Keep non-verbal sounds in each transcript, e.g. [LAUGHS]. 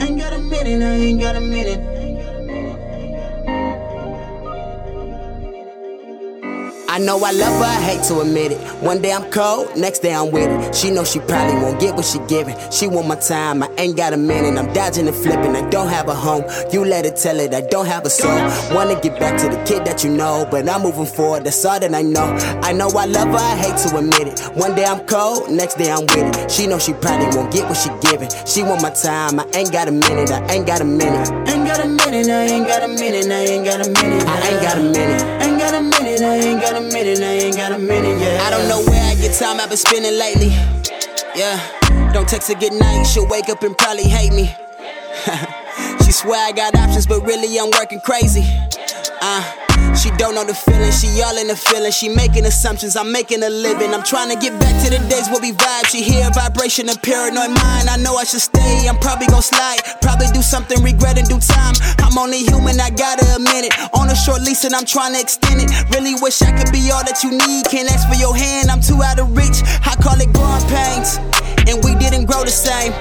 Ain't got a minute, I ain't got a minute. I know I love her, I hate to admit it. One day I'm cold, next day I'm with it. She know she probably won't get what she giving. She want my time, I ain't got a minute. I'm dodging and flipping, I don't have a home. You let it tell it, I don't have a soul. Wanna get back to the kid that you know, but I'm moving forward, that's all that I know. I know I love her, I hate to admit it. One day I'm cold, next day I'm with it. She know she probably won't get what she giving. She want my time, I ain't got a minute, I ain't got a minute. Ain't got a minute, I ain't got a minute, I ain't got a minute. I ain't got a minute. Got a minute, I ain't got a minute, I ain't got a minute, yeah. I don't know where I get time I've been spending lately. Yeah, don't text her good night, she'll wake up and probably hate me. [LAUGHS] she swear I got options, but really I'm working crazy. Uh, she don't know the feeling, she all in the feeling. She making assumptions, I'm making a living. I'm trying to get back to the days where we vibe. She hear a vibration of paranoid mind. I know I should stay, I'm probably gonna slide. Probably do something, regret in due time. Only human, I gotta admit it. On a short lease and I'm trying to extend it. Really wish I could be all that you need. Can't ask for your hand, I'm too out of reach. I call it growing pains, and we didn't grow the same.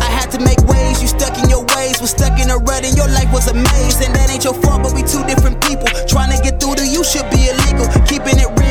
I had to make waves, you stuck in your ways, was stuck in a rut, and your life was a maze. And that ain't your fault, but we two different people. Trying to get through to you should be illegal. Keeping it real,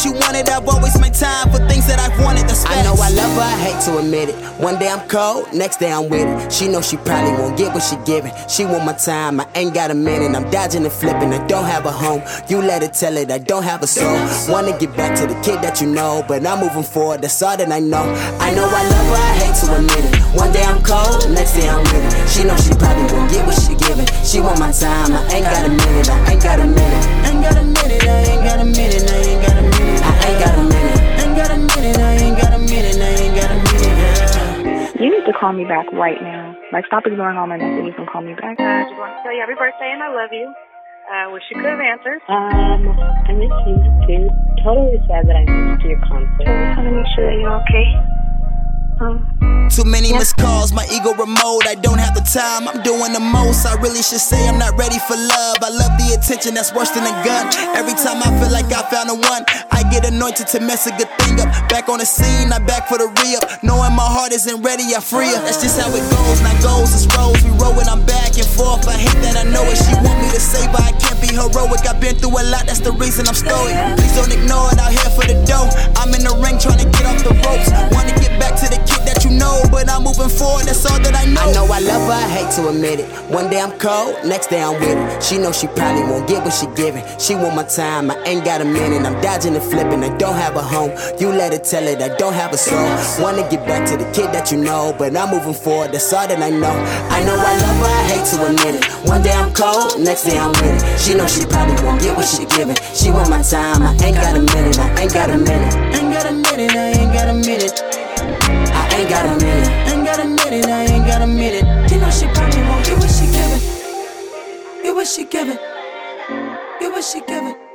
what you wanted? I've always made time for things that I've wanted. That's I know I love her, I hate to admit it. One day I'm cold, next day I'm with it. She know she probably won't get what she giving. She want my time, I ain't got a minute. I'm dodging and flipping, I don't have a home. You let her tell it, I don't have a soul. Wanna get back to the kid that you know, but I'm moving forward, that's all that I know. I know I love her, I hate to admit it. One day I'm cold, next day I'm with it. She know she probably won't get what she giving. She want my time, I ain't got a minute, I ain't got a minute. Ain't got a minute, call me back right now. Like, stop ignoring all my messages and call me back. I just want to tell you happy birthday and I love you. I wish you could have answered. Um, I miss you too. Totally sad that I missed your concert. I just want to make sure that you're okay. Um, Too many missed calls, my ego remote. I don't have the time, I'm doing the most. I really should say I'm not ready for love. I love the attention that's worse than a gun. Every time I feel like I found a one, I get anointed to mess a good thing up. Back on the scene, I'm back for the re up. Knowing my heart isn't ready, I free up. That's just how it goes, not goes, it's rolls. We roll I'm back and forth. I hate that I know it. She want me to save her, I can't be heroic. I've been through a lot, that's the reason I'm stoic. Please don't ignore it, out here for the dough. I'm in the ring trying to get off the ropes. Her, to admit it. One day I'm cold, next day I'm with it. She know she probably won't get what she giving. She want my time, I ain't got a minute. I'm dodging and flipping, I don't have a home. You let it tell it, I don't have a soul. Wanna get back to the kid that you know, but I'm moving forward, that's all that I know. I know I love her, I hate to admit it. One day I'm cold, next day I'm with it. She know she probably won't get what she giving. She want my time, I ain't got a minute, I ain't got a minute. Ain't got a minute, I ain't got a minute. I ain't got a minute. Ain't got a minute, I ain't got a minute. You know she probably won't get what she giving. Get what she giving. Get what she giving.